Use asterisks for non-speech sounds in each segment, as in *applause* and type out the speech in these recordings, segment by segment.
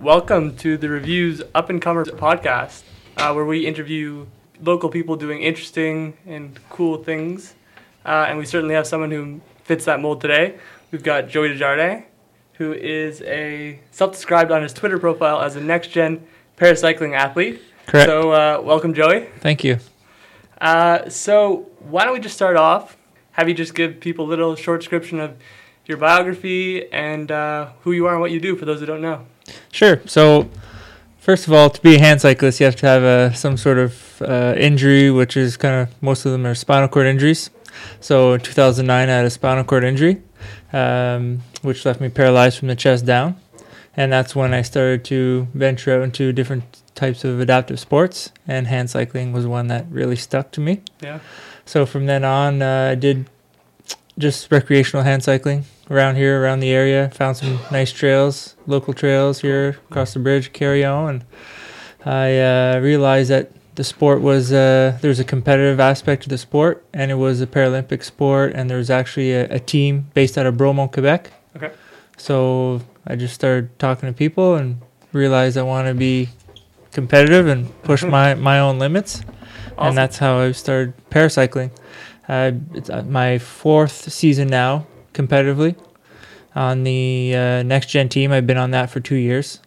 welcome to the Reviews Up and Comers podcast, uh, where we interview local people doing interesting and cool things. Uh, and we certainly have someone who fits that mold today. We've got Joey Desjardins, who is a self-described on his Twitter profile as a next-gen paracycling athlete. Correct. So, uh, welcome, Joey. Thank you. Uh, so, why don't we just start off? Have you just give people a little short description of your biography and uh, who you are and what you do for those who don't know? Sure. So, first of all, to be a hand cyclist, you have to have uh, some sort of uh, injury, which is kind of most of them are spinal cord injuries. So, in 2009, I had a spinal cord injury, um, which left me paralyzed from the chest down. And that's when I started to venture out into different types of adaptive sports, and hand cycling was one that really stuck to me. Yeah. So from then on, uh, I did just recreational hand cycling around here, around the area. Found some nice trails, local trails here across the bridge, Carrio, and I uh, realized that the sport was uh, there was a competitive aspect to the sport, and it was a Paralympic sport, and there was actually a, a team based out of Bromont, Quebec. Okay. So I just started talking to people and realized I want to be competitive and push my, my own limits. Awesome. And that's how I started paracycling. Uh, it's uh, my fourth season now competitively on the uh, next gen team. I've been on that for two years,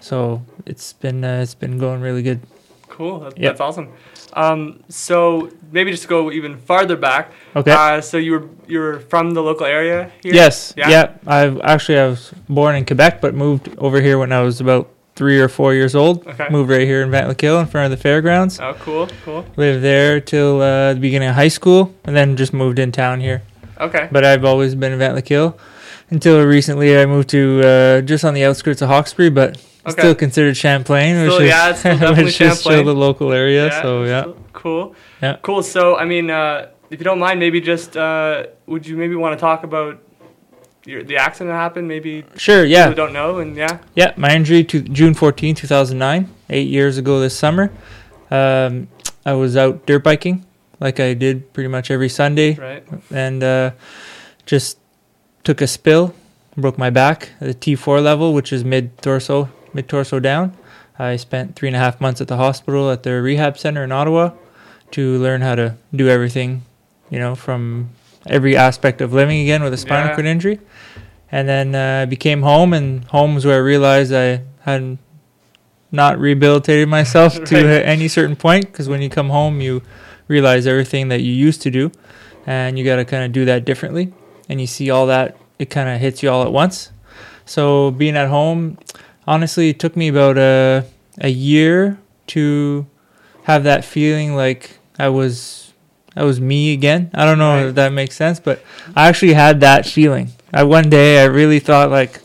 so it's been uh, it's been going really good. Cool. That, Yep. That's awesome. Um, so maybe just to go even farther back. Okay. Uh, so you were you were from the local area here. Yes. Yeah? Yeah. I actually I was born in Quebec, but moved over here when I was about three or four years old. Okay. Moved right here in Vankleek Hill in front of the fairgrounds. Oh, cool. Cool. Lived there till uh, the beginning of high school, and then just moved in town here. Okay. But I've always been in Vankleek Hill until recently. I moved to uh, just on the outskirts of Hawkesbury, but Okay. still considered Champlain, which Still- is yeah, it's still *laughs* definitely which is still the local area. so yeah, Cool. Yeah. Cool. So I mean, uh, if you don't mind, maybe just uh, would you maybe want to talk about your, the accident that happened? Maybe sure, yeah, don't know, and yeah. yeah. My injury to June 14, 2009, eight years ago this summer. Um, I was out dirt biking like I did pretty much every Sunday. Right. and uh, just took a spill, broke my back at the T4 level, which is mid torso, mid torso down. I spent three and a half months at the hospital at their rehab center in Ottawa to learn how to do everything, you know, from every aspect of living again with a spinal Yeah. cord injury. And then uh, I became home, and home was where I realized I hadn't not rehabilitated myself *laughs* to Right. a- any certain point. Because when you come home, you realize everything that you used to do, and you got to kind of do that differently. And you see all that, it kind of hits you all at once. So being at home, honestly, it took me about a a year to have that feeling like I was I was me again. I don't know Right. if that makes sense, but I actually had that feeling. I one day I really thought like,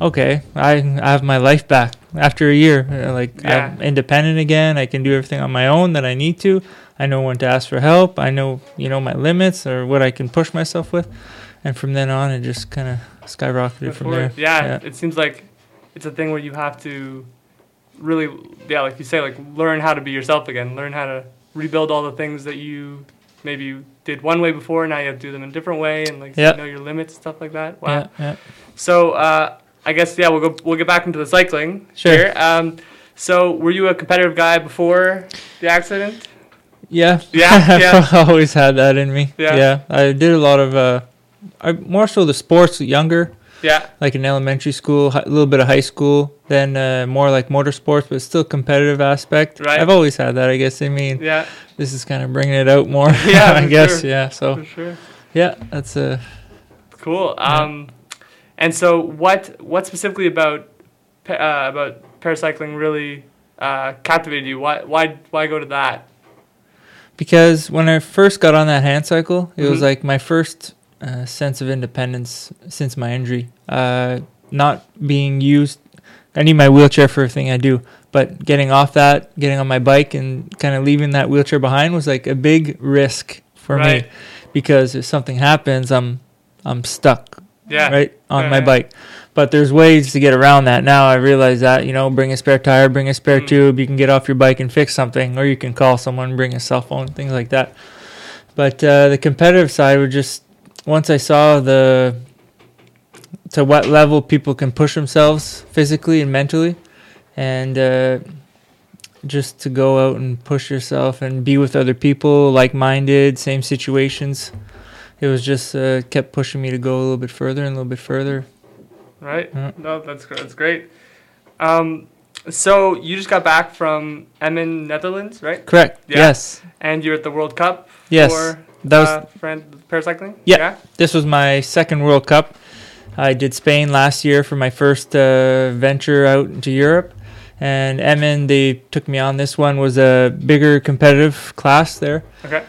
okay, I, I have my life back after a year. Uh, Like Yeah. I'm independent again. I can do everything on my own that I need to. I know when to ask for help. I know you know my limits or what I can push myself with, and from then on it just kind of skyrocketed from there. Yeah, Yeah. It seems like it's a thing where you have to really, yeah, like you say, like learn how to be yourself again. Learn how to rebuild all the things that you maybe you did one way before. Now you have to do them in a different way, and like Yeah. know your limits, stuff like that. Wow. Yeah, yeah. So uh, I guess yeah, we'll go we'll get back into the cycling Sure. here. Um, so were you a competitive guy before the accident? Yeah. Yeah, *laughs* yeah. I've always had that in me. Yeah. Yeah. I did a lot of uh I more so the sports younger, Yeah. like in elementary school, a little bit of high school, then uh, more like motorsports, but still competitive aspect. Right. I've always had that, I guess. I mean, Yeah. this is kind of bringing it out more. *laughs* Yeah, I guess. sure. Yeah. So, For sure. yeah, that's uh Cool. Um, and so what what specifically about uh, about paracycling really uh, captivated you? Why why why go to that? Because when I first got on that hand cycle, it was Mhm. like my first uh, sense of independence since my injury. Uh, not being used, I need my wheelchair for everything I do, but getting off that, getting on my bike, and kind of leaving that wheelchair behind was like a big risk for Right. me because if something happens, I'm I'm stuck Yeah. right on Yeah, my bike. But there's ways to get around that. Now I realize that you know, bring a spare tire, bring a spare Mm. tube. You can get off your bike and fix something, or you can call someone, bring a cell phone, things like that. But uh, the competitive side would just once I saw the to what level people can push themselves physically and mentally, and uh, just to go out and push yourself and be with other people like-minded, same situations. It was just uh, kept pushing me to go a little bit further and a little bit further. Right? Yeah. No, that's that's great. Um, so you just got back from Emmen, Netherlands, right? Correct. Yeah. Yes. And you're at the World Cup Yes. for That was uh, paracycling. Yeah. this was my second World Cup. I did Spain last year for my first uh, venture out into Europe, and Emmen they took me on. This one was a bigger competitive class there. Okay.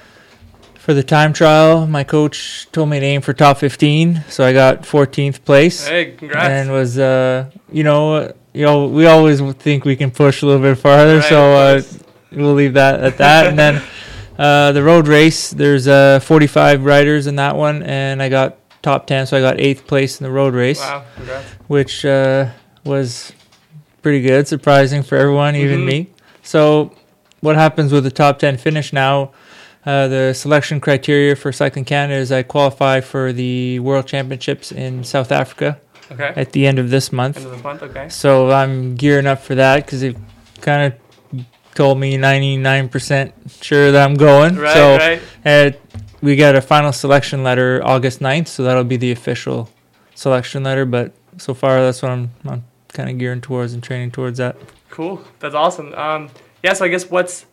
For the time trial, my coach told me to aim for top 15, so I got 14th place, Hey, congrats. and was uh, you know you know we always think we can push a little bit farther, Right, so uh, we'll leave that at that. and then *laughs* uh, the road race, there's uh, 45 riders in that one, and I got top 10, so I got eighth place in the road race, wow, congrats. which uh, was pretty good, surprising for everyone, even Mhm. me. So, what happens with the top 10 finish now? Uh, the selection criteria for Cycling Canada is I qualify for the World Championships in South Africa Okay. at the end of this month. End of the month. Okay. So I'm gearing up for that because they've kind of told me 99% sure that I'm going. Right. so right. uh, we got a final selection letter August 9th, so that'll be the official selection letter. But so far, that's what I'm, I'm kind of gearing towards and training towards that. Cool. That's awesome. Um, yeah. So I guess what's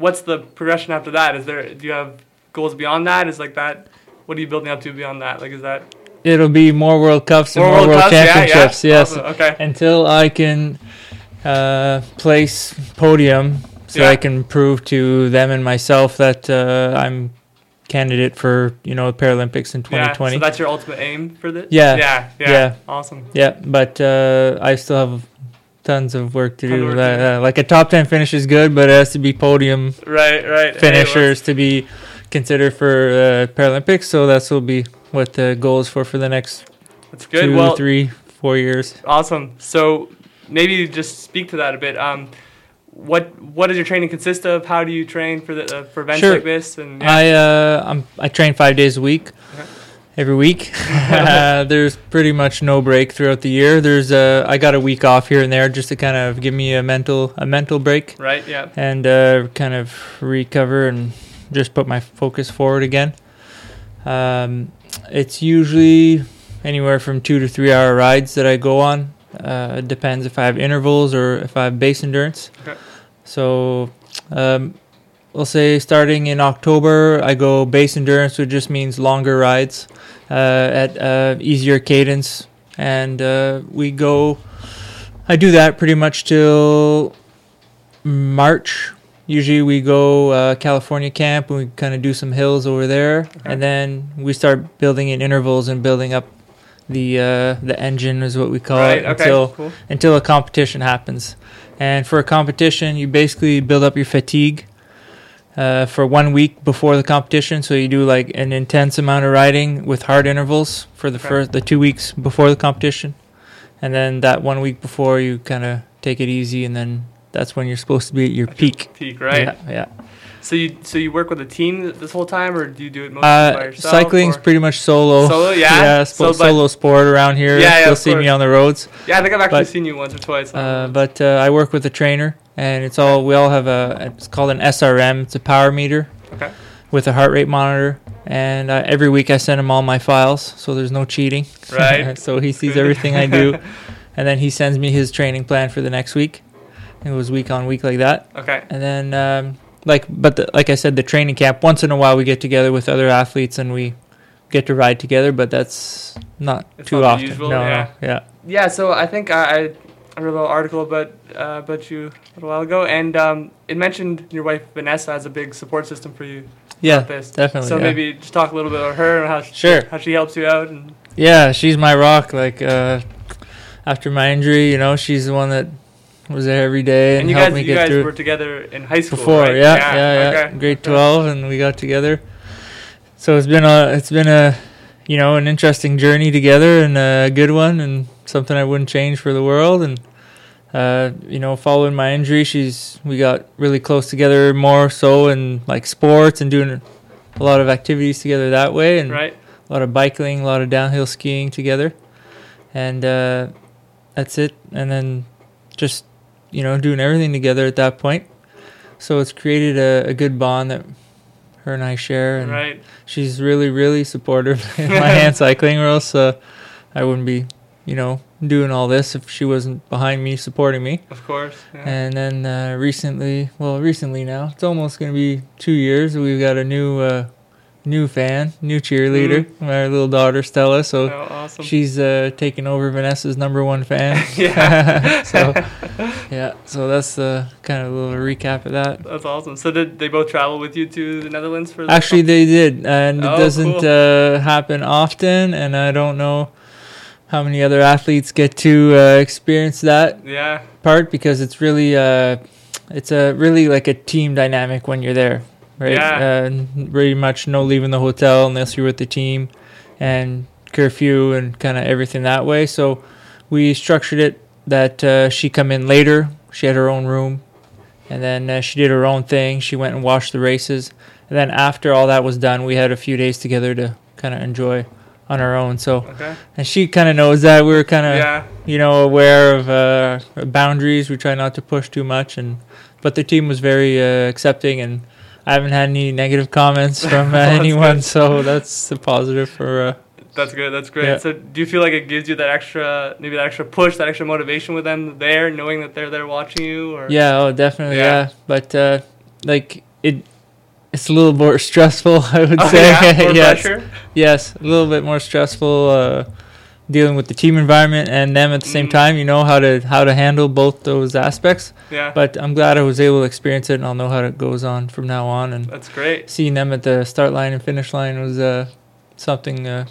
what's the progression after that? Is there do you have goals beyond that? Is like that? What are you building up to beyond that? Like is that It'll be more World Cups and more more, World, Cups? Championships. yeah. Yes, Awesome. Okay. until I can uh, place podium, so Yeah. I can prove to them and myself that uh, I'm candidate for you know Paralympics in Yeah. 2020. So that's your ultimate aim for this. Yeah. Yeah. Yeah. Yeah. Awesome. yeah, but uh, I still have tons of work to do. work Uh, uh, like a top 10 finish is good, but it has to be podium Right. Right. Hey, finishers to be considered for uh, Paralympics. So that's will be what the goal is for for the next that's good. two, well, three, four years. Awesome. So maybe just speak to that a bit. Um, what what does your training consist of? How do you train for the uh, for events Sure. like this? And yeah. I uh, I'm, I train five days a week. Every week, *laughs* uh, there's pretty much no break throughout the year. There's uh, I got a week off here and there just to kind of give me a mental a mental break right. Yeah. and uh, kind of recover and just put my focus forward again. Um, it's usually anywhere from two to three hour rides that I go on. Uh, it depends if I have intervals or if I have base endurance. Okay. So, um, we'll say starting in October, I go base endurance, which just means longer rides at uh, easier cadence, and uh, we go. I do that pretty much till March. Usually we go uh, California camp and we kind of do some hills over there, and then we start building in intervals and building up the uh, the engine is what we call right. it Okay. until cool. until a competition happens. And for a competition, you basically build up your fatigue uh, for one week before the competition. So you do like an intense amount of riding with hard intervals for the Okay. first the two weeks before the competition, and then that one week before you kind of take it easy, and then that's when you're supposed to be at your peak. Peak. Right. Yeah. yeah. So you so you work with a team this whole time, or do you do it mostly by Uh, yourself? cycling's or- pretty much solo. Solo, yeah? Yeah, So, solo sport around here. Yeah, yeah, You'll see me on the roads. yeah, I think I've actually but- seen you once or twice. Uh, but uh, I work with a trainer, and it's all we all have a. It's called an SRM. It's a power meter okay. with a heart rate monitor, and uh, every week I send him all my files, so there's no cheating. Right. *laughs* so he sees everything I do, *laughs* and then he sends me his training plan for the next week. It was week on week like that, Okay. and then um, like, but the, like I said, the training camp. Once in a while, we get together with other athletes and we get to ride together, but that's not It's too not often. usual, no, yeah. no, yeah. Yeah. So I think I, I I read a little article about uh, about you a little while ago, and um, it mentioned your wife Vanessa has a big support system for you. Yeah, this. definitely. So yeah. maybe just talk a little bit about her and how she, Sure. how she helps you out and Yeah, she's my rock. Like uh, after my injury, you know, she's the one that was there every day and, and you helped guys me you get guys through. were together in high school Before, right? yeah, yeah, yeah, okay. grade twelve, and we got together. So it's been a, it's been a, you know, an interesting journey together and a good one, and something I wouldn't change for the world. And uh, you know, following my injury, she's we got really close together more so in like sports and doing a lot of activities together that way, and right a lot of biking, a lot of downhill skiing together, and uh, that's it. And then just you know, doing everything together at that point. So it's created a, a good bond that her and I share, and Right. she's really, really supportive *laughs* in my hand cycling, or else uh, I wouldn't be, you know, doing all this if she wasn't behind me, supporting me. Of course. Yeah. And then uh, recently, well, recently now, it's almost going to be two years. We've got a new, uh, new fan, new cheerleader, my little daughter Stella. So oh, awesome. she's uh, taking over Vanessa's number one fan. *laughs* Yeah. *laughs* so *laughs* yeah, so that's the kind of a little recap of that. That's awesome. So did they both travel with you to the Netherlands for? the Actually, they did, and Oh, it doesn't cool. uh, happen often. And I don't know how many other athletes get to uh, experience that Yeah. part because it's really uh, it's a really like a team dynamic when you're there, right? Yeah. Uh, pretty much no leaving the hotel unless you're with the team, and curfew and kind of everything that way. So we structured it that uh, she come in later. She had her own room, and then uh, she did her own thing. She went and watched the races, and then after all that was done, we had a few days together to kind of enjoy on our own. So Okay. and she kind of knows that we were kind of Yeah. you know, aware of uh, boundaries. We try not to push too much, and but the team was very uh, accepting, and I haven't had any negative comments from uh, *laughs* anyone, good. so that's a positive for. Uh, That's good. That's great. Yeah. So do you feel like it gives you that extra, maybe that extra push, that extra motivation with them there, knowing that they're there watching you? Or yeah, oh, definitely, Yeah. yeah. But uh, like it, it's a little more *laughs* stressful, I would Oh, say. yeah? *laughs* More yes, pressure. yes, a little bit more stressful. Uh, dealing with the team environment and them at the same Mm. time, you know how to how to handle both those aspects. Yeah. But I'm glad I was able to experience it, and I'll know how it goes on from now on. And That's great. seeing them at the start line and finish line was uh, something uh,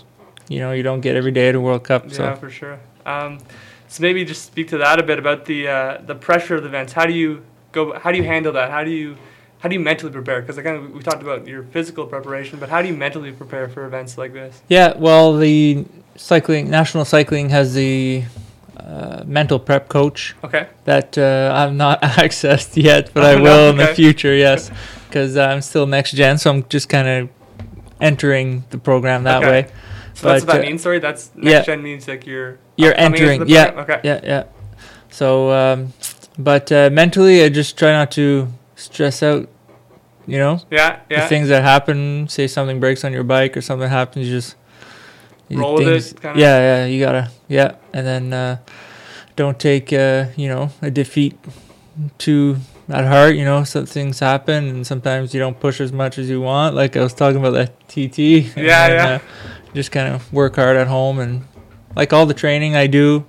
you know you don't get every day at a World Cup. Yeah, So for sure. Um, so maybe just speak to that a bit about the uh, the pressure of the events. How do you go? How do you handle that? How do you how do you mentally prepare? Because I kind of we talked about your physical preparation, but how do you mentally prepare for events like this? yeah, well the cycling national cycling has the uh, mental prep coach Okay. that uh, I've not *laughs* accessed yet, but I Oh, *laughs* no? will in the future. Yes, because I'm still next gen, so I'm just kind of entering the program that Okay. way. So that's But, what that uh, means. Sorry, that's next yeah. gen means like you're You're entering, the yeah. Okay. Yeah, yeah. So, um, but uh, mentally, I just try not to stress out. You know, Yeah. Yeah. the things that happen. Say something breaks on your bike or something happens, you just Roll with things- it, kinda? Yeah, yeah. You gotta, yeah, and then uh, don't take uh, you know a defeat too at heart. You know, some things happen, and sometimes you don't push as much as you want. Like I was talking about that TT. *laughs* and Yeah, then, yeah. Uh, just kind of work hard at home, and like all the training I do,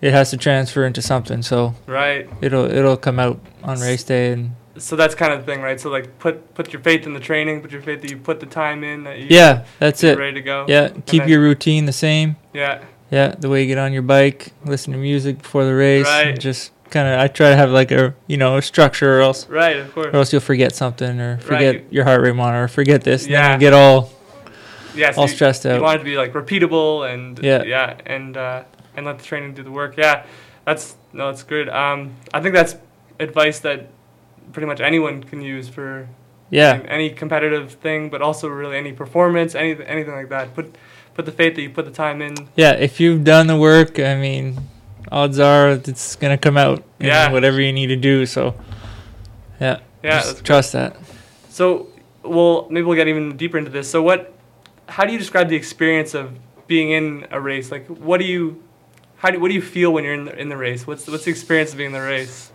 it has to transfer into something. So Right. it'll it'll come out on race day, and So that's kind of the thing, right? So like put put your faith in the training, put your faith that you put the time in, that you yeah, that's you're it. ready to go. Yeah, keep then- your routine the same. Yeah. Yeah, the way you get on your bike, listen to music before the race, and Right. just kind of. I try to have like a you know a structure, or else Right. Of course. or else you'll forget something, or forget Right. your heart rate monitor, or forget this, and Yeah. you get all Yeah. So all you- stressed You out. want it to be like repeatable and Yeah. yeah, and uh, and let the training do the work. Yeah, that's no, that's good. Um, I think that's advice that pretty much anyone can use for Yeah, any, any competitive thing, but also really any performance, any anything like that. Put put the faith that you put the time in. yeah. If you've done the work, I mean, odds are it's gonna come out. in Yeah. whatever you need to do. So, yeah, Yeah, just that's good. trust that. So, well, maybe we'll get even deeper into this. So, what? How do you describe the experience of being in a race? Like, what do you? How do what do you feel when you're in the, in the race? What's what's the experience of being in the race?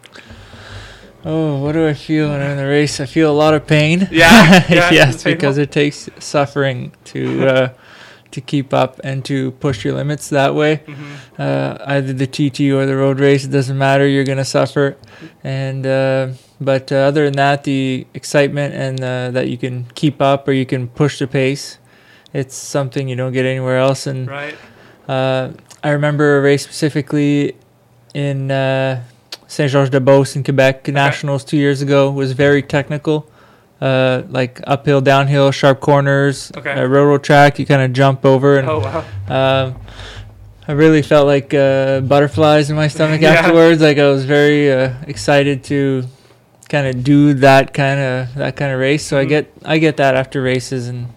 Oh, what do I feel when I'm in the race? I feel a lot of pain. Yeah, *laughs* yeah, yes, because it takes suffering to uh, to keep up and to push your limits that way. hmm Uh, either the TT or the road race, it doesn't matter. You're gonna suffer, and uh, but uh, other than that, the excitement and uh, that you can keep up or you can push the pace, it's something you don't get anywhere else. And Right. uh, I remember a race specifically in uh, Saint Georges de Beauce in Quebec Nationals two years ago. Was very technical, uh, like uphill, downhill, sharp corners, Okay. a railroad track. You kind of jump over, and Oh wow. um, I really felt like uh, butterflies in my stomach *laughs* Yeah. afterwards. Like I was very uh, excited to kind of do that kind of that kind of race. So I Mhm. get I get that after races, and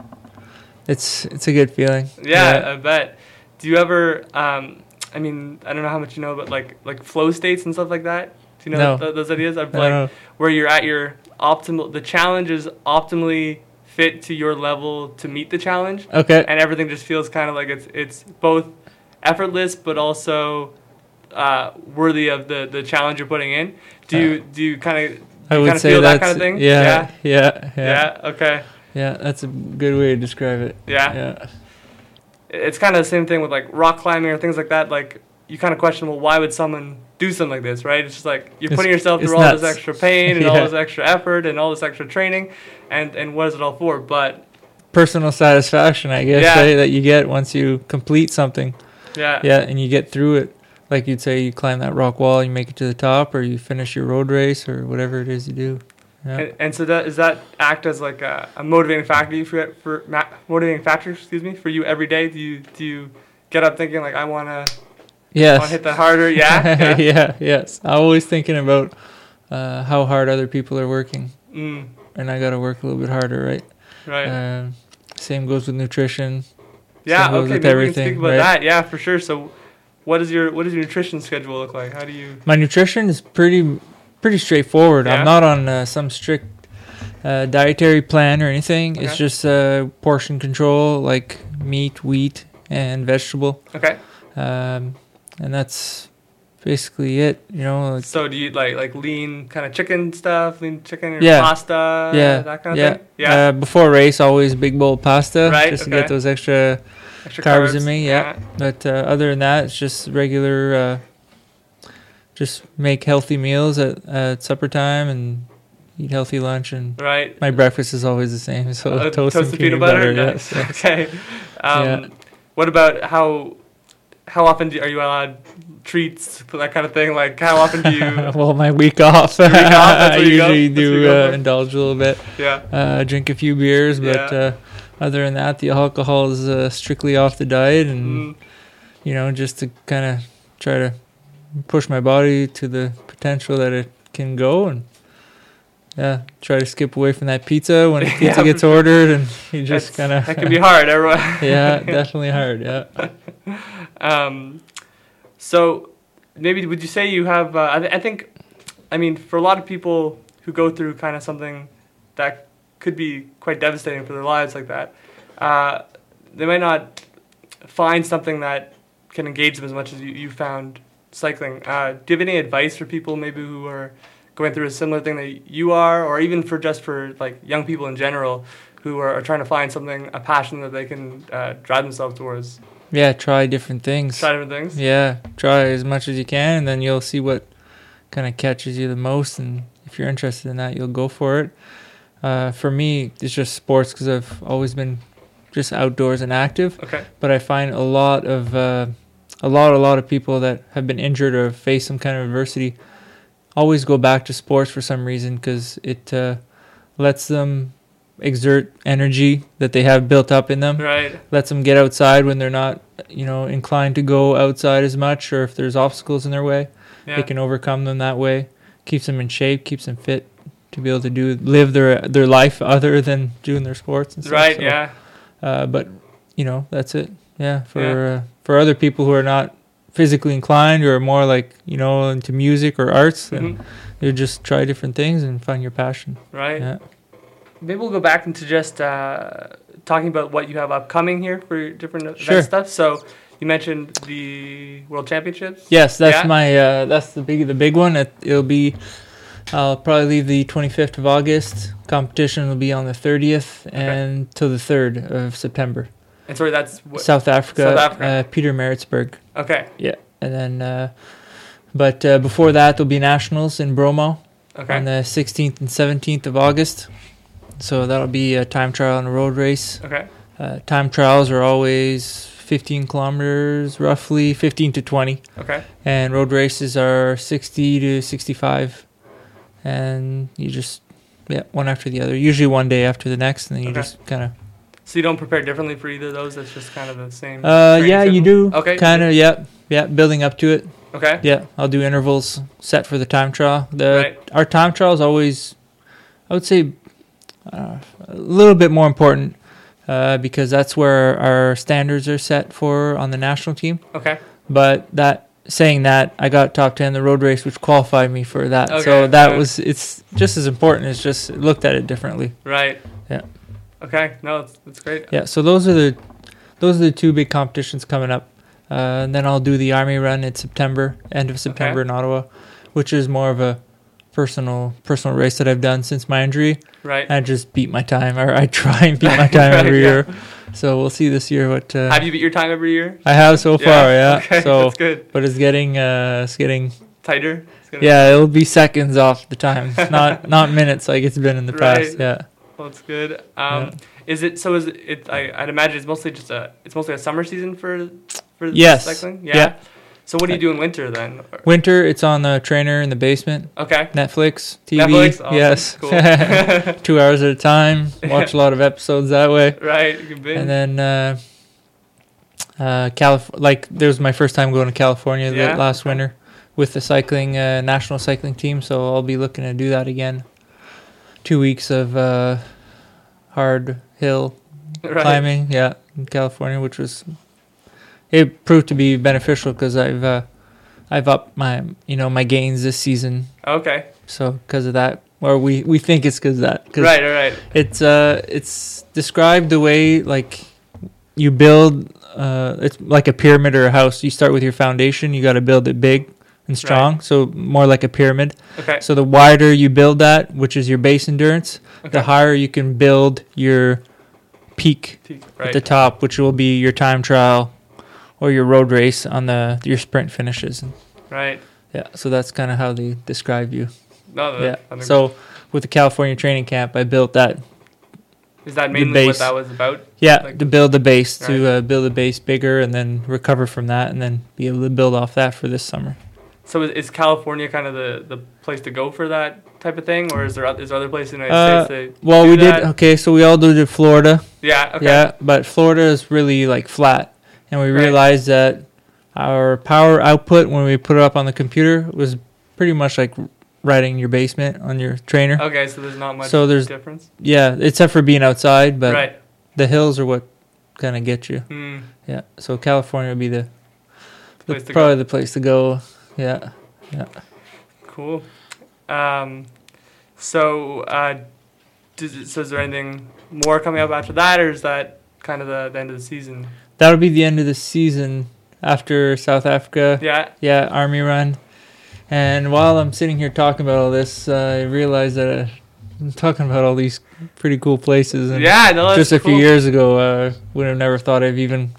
it's it's a good feeling. Yeah, I bet. Do you ever? Um, I mean, I don't know how much you know, but like like flow states and stuff like that. Do you know No. th- those ideas? Of like know. where you're at your optimal. The challenge is optimally fit to your level to meet the challenge, Okay. and everything just feels kind of like it's it's both effortless but also uh, worthy of the the challenge you're putting in. Do you do you kind of I would say feel that kind of thing? Yeah, Yeah. yeah, yeah, yeah, Yeah. That's a good way to describe it. Yeah. Yeah. It's kind of the same thing with like rock climbing or things like that. Like you kind of question, well, why would someone do something like this, right? It's just like you're It's- putting yourself through all this extra pain *laughs* and all this extra effort and all this extra training, and and what is it all for? But Personal satisfaction, I guess, Yeah. right, that you get once you complete something. yeah, Yeah, and you get through it. Like you'd say, you climb that rock wall, you make it to the top, or you finish your road race, or whatever it is you do. Yeah. And, and so that, does that act as like a, a motivating factor for for ma- motivating factor, excuse me, for you every day? Do you do you get up thinking like I wanna wanna hit that harder? Yeah, *laughs* yeah. yeah. Yes. I'm always thinking about uh, how hard other people are working, Mm, and I got to work a little bit harder, right? right. Um, same goes with nutrition. yeah. same Okay. with Maybe we can everything, speak about right? that. Yeah, for sure. So, what is your what does your nutrition schedule look like? How do you? My nutrition is pretty pretty straightforward. Yeah? I'm not on uh, some strict uh, dietary plan or anything. It's just uh, portion control, like meat, wheat, and vegetable, Okay. um, and that's basically it. You know, So do you like like lean kind of chicken stuff, lean chicken or Yeah. pasta, yeah, that kind of yeah. thing? Yeah. Uh, before race, always big bowl of pasta, Right, just to get those extra Extra carbs in me, yeah. But uh, other than that, it's just regular. Just make healthy meals at, at supper time and eat healthy lunch. And Right. my breakfast is always the same. *laughs* So Uh, toast, and peanut, butter. yes, yes. *laughs* Okay. Um, Yeah. What about how how often do, are you allowed treats that kind of thing? Like how often do you? *laughs* well, my week off, week off, I where you go? usually That's where you do uh, indulge a little bit, yeah. uh, drink a few beers, but Yeah. uh, other than that, the alcohol is uh, strictly off the diet, and Mm, you know, just to kind of try to push my body to the potential that it can go, and yeah, try to skip away from that pizza when *laughs* Yeah, pizza for gets ordered, and you just kind of that can be hard. Everyone. *laughs* yeah, *laughs* definitely hard. Yeah. Um, so maybe would you say you have? Uh, I, th- I think, I mean, for a lot of people who go through kind of something that could be quite devastating for their lives like that, uh, they might not find something that can engage them as much as you, you found cycling. Uh, do you have any advice for people maybe who are going through a similar thing that you are, or even for just for like young people in general who are, are trying to find something, a passion that they can uh, drive themselves towards? Yeah, try different things. Try different things. Yeah, try as much as you can, and then you'll see what kind of catches you the most. And if you're interested in that, you'll go for it. Uh, for me, it's just sports because I've always been just outdoors and active. Okay. But I find a lot of uh, a lot, a lot of people that have been injured or face some kind of adversity always go back to sports for some reason because it uh, lets them exert energy that they have built up in them Right. lets them get outside when they're not, you know, inclined to go outside as much, or if there's obstacles in their way, Yeah. they can overcome them that way. Keeps them in shape, keeps them fit to be able to do live their their life other than doing their sports and stuff. right. So, Yeah. Uh, but you know, that's it. Yeah. For Uh, for other people who are not physically inclined or more like you know into music or arts, then Mhm. you just try different things and find your passion. Right. Yeah. Maybe we'll go back into just uh, talking about what you have upcoming here for your different Sure. stuff. So you mentioned the World Championships. Yes, that's Yeah? my uh, that's the big the big one. It, it'll be I'll probably leave the 25th of August. Competition will be on the 30th and till the 3rd of September. And sorry, that's what, South Africa, South Africa. Uh, Pietermaritzburg, okay. Yeah, and then uh, but uh, before that there'll be nationals in Bromont Okay. on the 16th and 17th of August. So that'll be a time trial and a road race. okay. Uh, time trials are always 15 kilometers, roughly 15 to 20. Okay. and road races are 60 to 65 and you just yeah one after the other usually one day after the next and then you Okay. just kind of So you don't prepare differently for either of those. That's just kind of the same. uh yeah you do Okay. kind of yeah yeah building up to it Okay. yeah i'll do intervals set for the time trial the Right. our time trial is always i would say uh, a little bit more important uh, because that's where our standards are set for on the national team Okay. but that saying that, I got top ten in the road race, which qualified me for that. Okay, so that okay. was it's just as important. It's just looked at it differently. Right. Yeah. Okay. No, that's, that's great. Yeah. So those are the those are the two big competitions coming up. Uh, and then I'll do the army run in September, end of September in Ottawa, which is more of a personal personal race that I've done since my injury. Right. I just beat my time, or I try and beat my *laughs* time Right, every yeah. year. So we'll see this year what uh, Have you beat your time every year? I have so far. Yeah. *laughs* Okay. So, that's good. but it's getting uh, it's getting Tighter. It's yeah, it'll be seconds off the time, not not minutes like it's been in the *laughs* Right. past. Yeah. Well, that's good. Um, Is it so? Is it? it I, I'd imagine it's mostly just a. It's mostly a summer season for for Yes. cycling. Yeah. So what do you do in winter then? Winter, it's on the trainer in the basement. Okay. Netflix, TV. Netflix? Awesome. Yes. Cool. *laughs* Two hours at a time. *laughs* Watch a lot of episodes that way. right. You can binge. And then uh, uh, Calif- like there was my first time going to California Yeah, last winter with the cycling uh, national cycling team. So I'll be looking to do that again. Two weeks of uh, hard hill *laughs* right. climbing, yeah, in California, which was it proved to be beneficial because I've uh, I've upped my you know my gains this season. Okay. So because of that, or we we think it's because of that. 'cause Right. All right. it's uh it's described the way like you build uh it's like a pyramid or a house you start with your foundation you got to build it big and strong so more like a pyramid Okay. so the wider you build that which is your base endurance okay. the higher you can build your peak Peak, at the top which will be your time trial or your road race on the your sprint finishes Right. yeah so that's kind of how they describe you No. Yeah so with the california training camp i built that is that mainly what that was about? Yeah, Like- to build the base, Right. to uh, build the base bigger, and then recover from that, and then be able to build off that for this summer. So is, is California kind of the, the place to go for that type of thing, or is there is there other places in the United Uh, States? That, Well, we that? did okay, so we all did Florida, yeah. Okay. yeah, but Florida is really like flat, and we Right. realized that our power output when we put it up on the computer was pretty much like riding your basement on your trainer. Okay. So there's not much So there's- difference. Yeah, except for being outside, but right. the hills are what kind of get you. Hmm. Yeah, so California would be the, the to go. probably the place to go. Yeah. Yeah. Cool. Um, so, uh, does, so is there anything more coming up after that, or is that kind of the, the end of the season? That'll be the end of the season after South Africa. Yeah. Yeah, Army Run. And while I'm sitting here talking about all this, uh, I realized that uh, I'm talking about all these pretty cool places. And Yeah. No. That's just a few years ago, uh, would have never thought I've even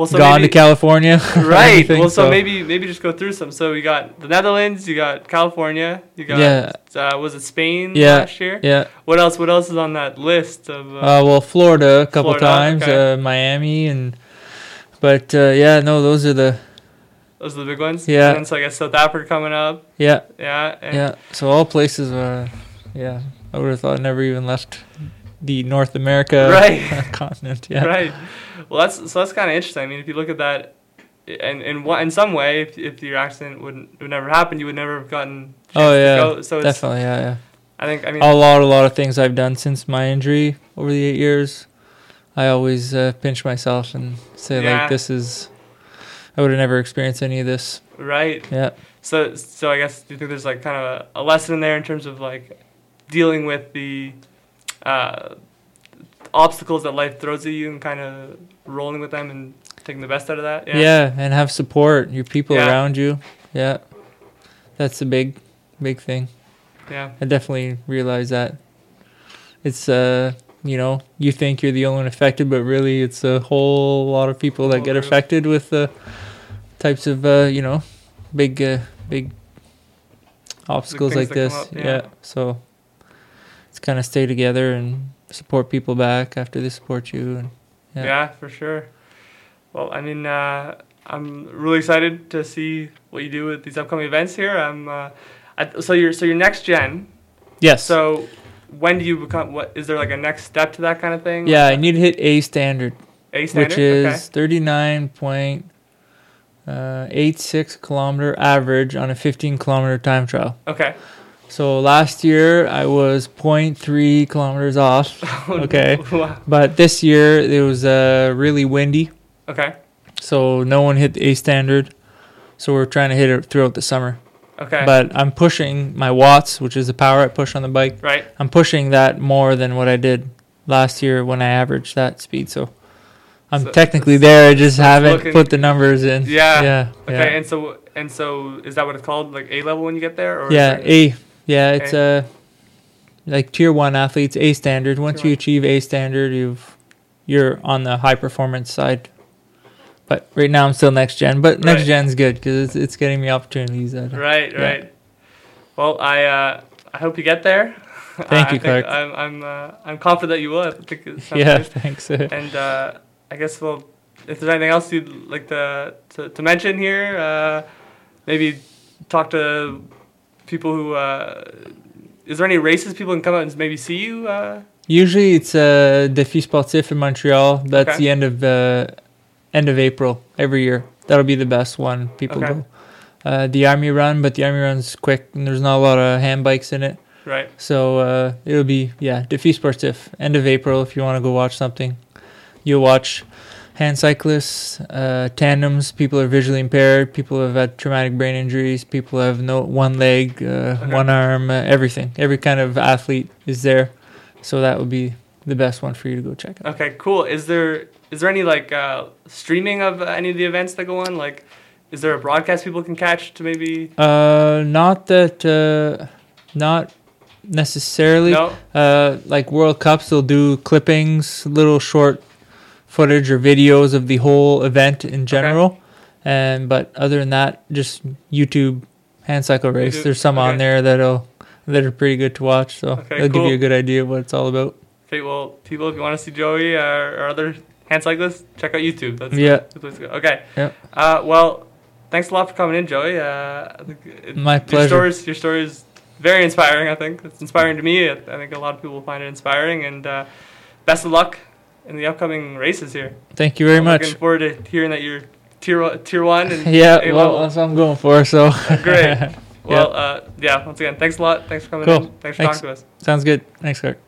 Well, so gone maybe, to California. *laughs* Right. anything, well, so, maybe maybe just go through some. So we got the Netherlands, you got California, you got Yeah. uh, was it Spain Yeah. last year? Yeah. What else? What else is on that list of? Uh, Uh, well, Florida a couple Florida, times, okay. uh, Miami, and but uh, yeah, no, those are the those are the big ones. yeah. And so I guess South Africa coming up. yeah Yeah. And yeah. So all places were yeah. I would have thought I never even left the North America Right. *laughs* continent. *laughs* Yeah. Right. Well, that's so that's kind of interesting. I mean, if you look at that, and in what in some way, if, if your accident wouldn't would never happen, you would never have gotten. Oh, yeah, go. So it's, Definitely, yeah, yeah. I think I mean. A lot, a lot of things I've done since my injury over the eight years. I always uh, pinch myself and say Yeah. like, "This is." I would have never experienced any of this. Right. Yeah. So so I guess do you think there's like kind of a, a lesson there in terms of like dealing with the uh, obstacles that life throws at you and kind of rolling with them and taking the best out of that. Yeah. yeah and have support. Your people Yeah. around you. Yeah, that's a big, big thing. Yeah. I definitely realize that. It's uh, you know, you think you're the only one affected, but really it's a whole lot of people that get group. affected with the types of uh, you know, big uh, big obstacles like this. up, yeah. yeah. So it's kind of stay together and support people back after they support you and Yeah. Yeah. for sure. Well, I mean, uh, I'm really excited to see what you do with these upcoming events here. I'm uh, I, so you're so your next gen. yes. So when do you become? What is there like a next step to that kind of thing? yeah, I need to hit A standard. A standard. which is thirty nine point uh, eight six kilometer average on a fifteen kilometer time trial. okay. So last year I was 0.3 kilometers off, *laughs* Okay. Okay. *laughs* Wow. but this year it was uh, really windy, Okay. so no one hit the A standard. So we're trying to hit it throughout the summer. Okay. But I'm pushing my watts, which is the power I push on the bike. right. I'm pushing that more than what I did last year when I averaged that speed. So I'm So- technically there. I just so haven't looking- put the numbers in. Yeah. Yeah. Okay. Yeah. And so and so is that what it's called? Like A level when you get there? Or Yeah, A. Yeah, it's uh like tier one athletes, A standard. Once Tier you one. achieve A standard, you've you're on the high performance side. But right now I'm still next gen. But next Right. gen's good because it's, it's getting me opportunities. That Right. Yeah. Right. Well, I uh, I hope you get there. Thank *laughs* you, Clark. I'm I'm uh, I'm confident that you will. I think it yeah, thanks. And uh, I guess well, if there's anything else you'd like to to, to mention here, uh, maybe talk to people who. Uh, is there any races people can come out and maybe see you? Uh, Usually it's uh, Défi Sportif in Montreal. That's Okay. the end of uh, end of April every year. That'll be the best one. People Okay. go. Uh, the Army Run, but the Army Run's quick and there's not a lot of hand bikes in it. right. So uh, it'll be yeah, Défi Sportif, end of April. If you want to go watch something, you'll watch hand cyclists, uh, tandems. People are visually impaired. People have had traumatic brain injuries. People have no one leg, uh, Okay. one arm, uh, everything. Every kind of athlete is there. So that would be the best one for you to go check out. Okay. Cool. Is there is there any like uh, streaming of any of the events that go on? Like, is there a broadcast people can catch to maybe? Uh, not that, uh, not necessarily. No. Uh, like World Cups, they'll do clippings, little short footage or videos of the whole event in general. And but other than that, just YouTube hand cycle race. YouTube, There's some on there that'll that are pretty good to watch. So Okay, they'll give you a good idea of what it's all about. Okay. Well, people, if you want to see Joey uh, or other hand cyclists, check out YouTube. That's Yeah. the place to go. Okay. Yeah. Uh, well, thanks a lot for coming in, Joey. Uh, it, My Your pleasure. stories, your story is very inspiring. I think it's inspiring to me. I, I think a lot of people will find it inspiring. And uh, best of luck in the upcoming races here. Thank you very I'm much. Looking forward to hearing that you're tier one- tier one and *laughs* Yeah, A well, that's what I'm going for. So *laughs* Great. *laughs* Well, uh, yeah. Once again, thanks a lot. Thanks for coming Cool. in. Thanks for Thanks. talking to us. sounds good. Thanks, Kurt.